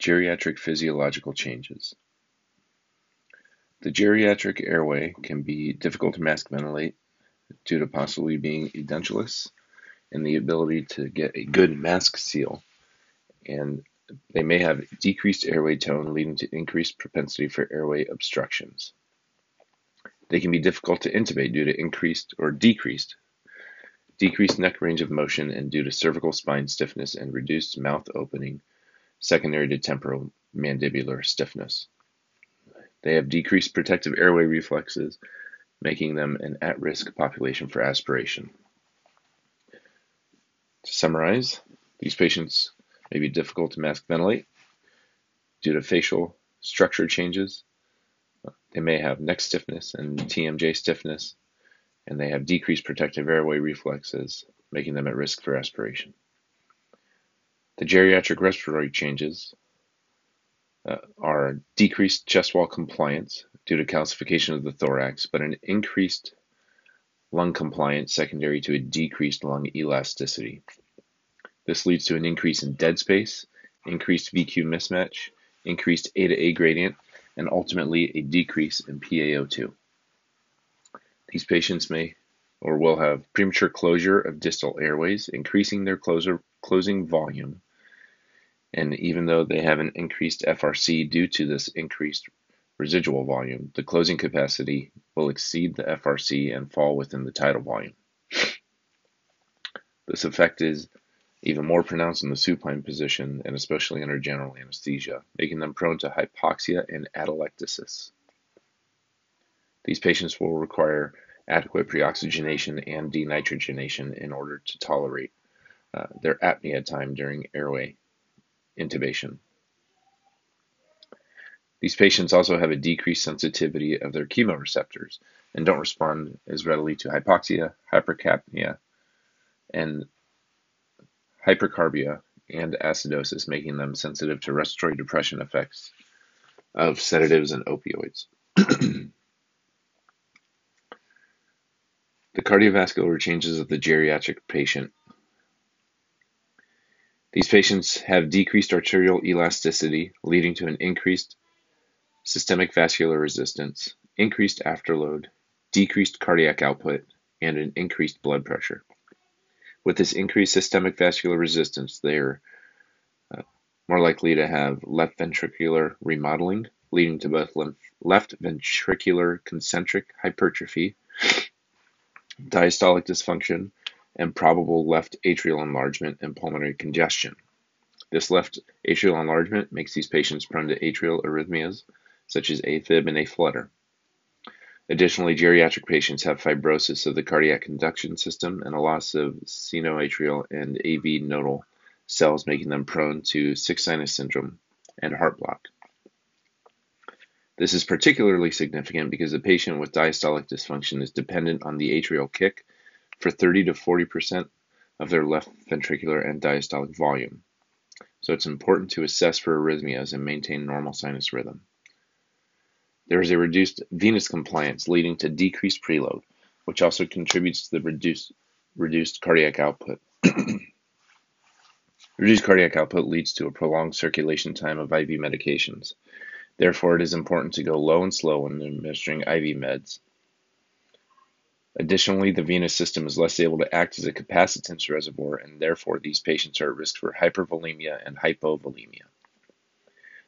Geriatric physiological changes. The geriatric airway can be difficult to mask ventilate due to possibly being edentulous and the ability to get a good mask seal. And they may have decreased airway tone, leading to increased propensity for airway obstructions. They can be difficult to intubate due to increased or decreased decreased neck range of motion and due to cervical spine stiffness and reduced mouth opening secondary to temporal mandibular stiffness. They have decreased protective airway reflexes, making them an at risk population for aspiration. To summarize, these patients may be difficult to mask ventilate due to facial structure changes. They may have neck stiffness and TMJ stiffness, and they have decreased protective airway reflexes, making them at risk for aspiration. The geriatric respiratory changes uh, are decreased chest wall compliance due to calcification of the thorax, but an increased lung compliance secondary to a decreased lung elasticity. This leads to an increase in dead space, increased VQ mismatch, increased A to A gradient, and ultimately a decrease in PaO2. These patients may or will have premature closure of distal airways, increasing their closer, closing volume and even though they have an increased FRC due to this increased residual volume, the closing capacity will exceed the FRC and fall within the tidal volume. This effect is even more pronounced in the supine position and especially under general anesthesia, making them prone to hypoxia and atelectasis. These patients will require adequate preoxygenation and denitrogenation in order to tolerate uh, their apnea time during airway intubation. These patients also have a decreased sensitivity of their chemoreceptors and don't respond as readily to hypoxia, hypercapnia, and hypercarbia and acidosis, making them sensitive to respiratory depression effects of sedatives and opioids. the cardiovascular changes of the geriatric patient these patients have decreased arterial elasticity, leading to an increased systemic vascular resistance, increased afterload, decreased cardiac output, and an increased blood pressure. With this increased systemic vascular resistance, they are uh, more likely to have left ventricular remodeling, leading to both left ventricular concentric hypertrophy, diastolic dysfunction, and probable left atrial enlargement and pulmonary congestion. This left atrial enlargement makes these patients prone to atrial arrhythmias, such as AFib and A-flutter. Additionally, geriatric patients have fibrosis of the cardiac conduction system and a loss of sinoatrial and AV nodal cells, making them prone to sick sinus syndrome and heart block. This is particularly significant because the patient with diastolic dysfunction is dependent on the atrial kick for 30 to 40% of their left ventricular end diastolic volume. So it's important to assess for arrhythmias and maintain normal sinus rhythm. There is a reduced venous compliance leading to decreased preload, which also contributes to the reduced, reduced cardiac output. reduced cardiac output leads to a prolonged circulation time of IV medications. Therefore, it is important to go low and slow when administering IV meds Additionally, the venous system is less able to act as a capacitance reservoir, and therefore these patients are at risk for hypervolemia and hypovolemia.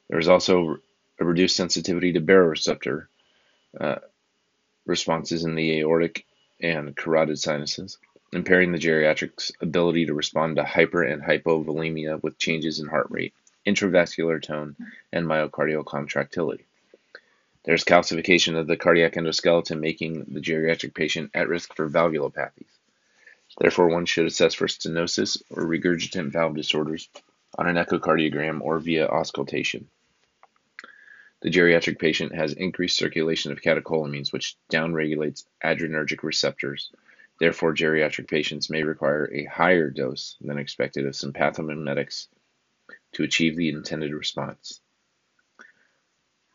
There is also a reduced sensitivity to baroreceptor uh, responses in the aortic and carotid sinuses, impairing the geriatric's ability to respond to hyper and hypovolemia with changes in heart rate, intravascular tone, and myocardial contractility. There's calcification of the cardiac endoskeleton, making the geriatric patient at risk for valvulopathies. Therefore, one should assess for stenosis or regurgitant valve disorders on an echocardiogram or via auscultation. The geriatric patient has increased circulation of catecholamines, which downregulates adrenergic receptors. Therefore, geriatric patients may require a higher dose than expected of sympathomimetics to achieve the intended response.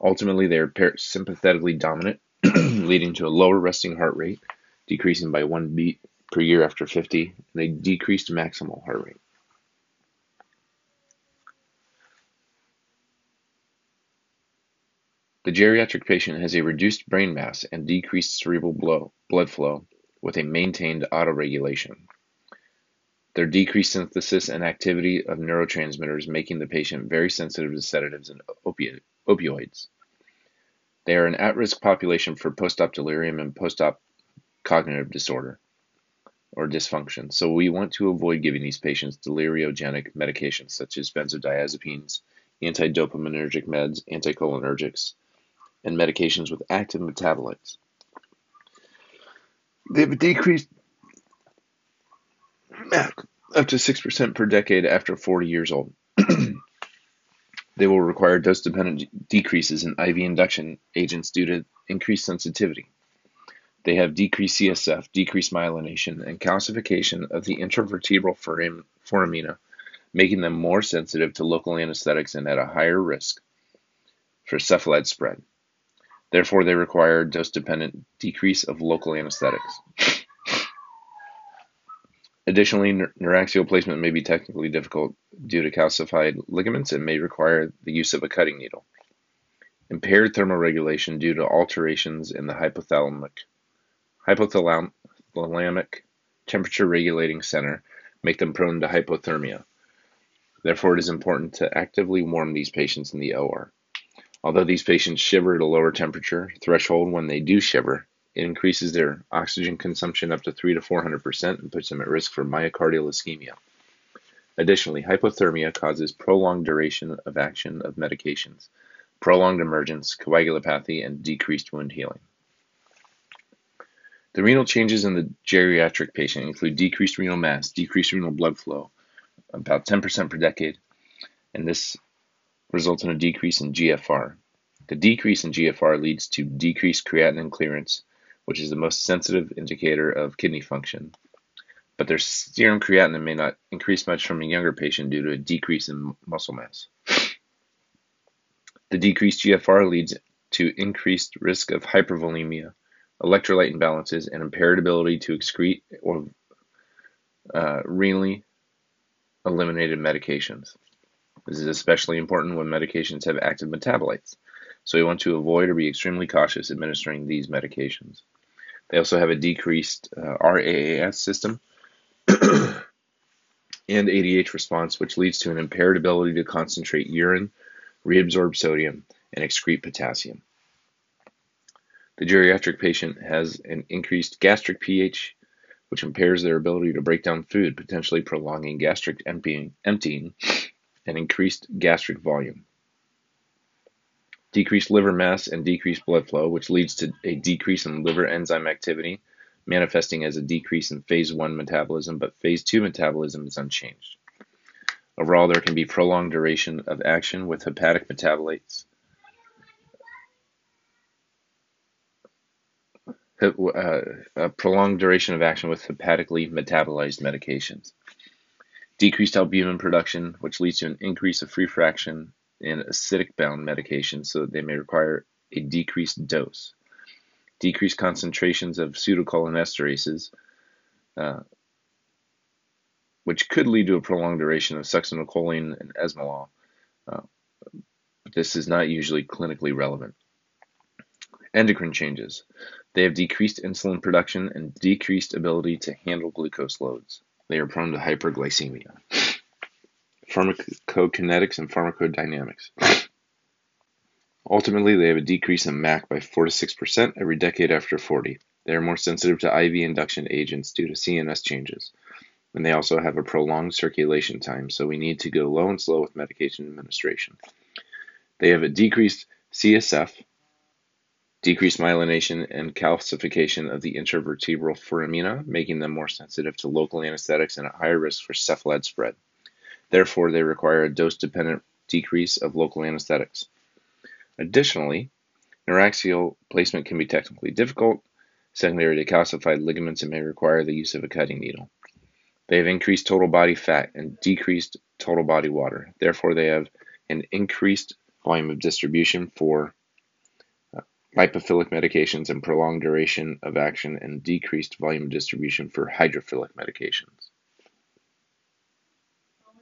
Ultimately, they are parasympathetically dominant, leading to a lower resting heart rate, decreasing by one beat per year after 50, and a decreased maximal heart rate. The geriatric patient has a reduced brain mass and decreased cerebral blood flow with a maintained autoregulation. Their decreased synthesis and activity of neurotransmitters making the patient very sensitive to sedatives and opioids. They are an at-risk population for post-op delirium and post-op cognitive disorder or dysfunction. So we want to avoid giving these patients deliriogenic medications such as benzodiazepines, antidopaminergic meds, anticholinergics, and medications with active metabolites. They have a decreased up to 6% per decade after 40 years old. they will require dose dependent decreases in IV induction agents due to increased sensitivity. They have decreased CSF, decreased myelination, and calcification of the intervertebral foramina, making them more sensitive to local anesthetics and at a higher risk for cephalad spread. Therefore, they require dose-dependent decrease of local anesthetics. Additionally, neuraxial placement may be technically difficult due to calcified ligaments and may require the use of a cutting needle. Impaired thermoregulation due to alterations in the hypothalamic, hypothalamic temperature regulating center make them prone to hypothermia. Therefore, it is important to actively warm these patients in the OR. Although these patients shiver at a lower temperature threshold when they do shiver, it increases their oxygen consumption up to 3 to 400% and puts them at risk for myocardial ischemia. Additionally, hypothermia causes prolonged duration of action of medications, prolonged emergence, coagulopathy, and decreased wound healing. The renal changes in the geriatric patient include decreased renal mass, decreased renal blood flow, about 10% per decade, and this results in a decrease in GFR. The decrease in GFR leads to decreased creatinine clearance, which is the most sensitive indicator of kidney function. But their serum creatinine may not increase much from a younger patient due to a decrease in muscle mass. The decreased GFR leads to increased risk of hypervolemia, electrolyte imbalances, and impaired ability to excrete or uh, renally eliminated medications. This is especially important when medications have active metabolites, so we want to avoid or be extremely cautious administering these medications. They also have a decreased uh, RAAS system and ADH response, which leads to an impaired ability to concentrate urine, reabsorb sodium, and excrete potassium. The geriatric patient has an increased gastric pH, which impairs their ability to break down food, potentially prolonging gastric emptying, emptying and increased gastric volume decreased liver mass, and decreased blood flow, which leads to a decrease in liver enzyme activity, manifesting as a decrease in phase 1 metabolism, but phase 2 metabolism is unchanged. Overall, there can be prolonged duration of action with hepatic metabolites. Uh, a prolonged duration of action with hepatically metabolized medications. Decreased albumin production, which leads to an increase of free fraction and acidic bound medications so that they may require a decreased dose. Decreased concentrations of pseudocholinesterases, uh, which could lead to a prolonged duration of succinylcholine and esmolol. Uh, this is not usually clinically relevant. Endocrine changes. They have decreased insulin production and decreased ability to handle glucose loads. They are prone to hyperglycemia pharmacokinetics and pharmacodynamics. Ultimately, they have a decrease in MAC by 4 to 6% every decade after 40. They are more sensitive to IV induction agents due to CNS changes. And they also have a prolonged circulation time, so we need to go low and slow with medication administration. They have a decreased CSF, decreased myelination, and calcification of the intervertebral foramina, making them more sensitive to local anesthetics and at higher risk for cephalad spread. Therefore, they require a dose-dependent decrease of local anesthetics. Additionally, neuraxial placement can be technically difficult, secondary to calcified ligaments, and may require the use of a cutting needle. They have increased total body fat and decreased total body water. Therefore, they have an increased volume of distribution for uh, lipophilic medications and prolonged duration of action and decreased volume of distribution for hydrophilic medications.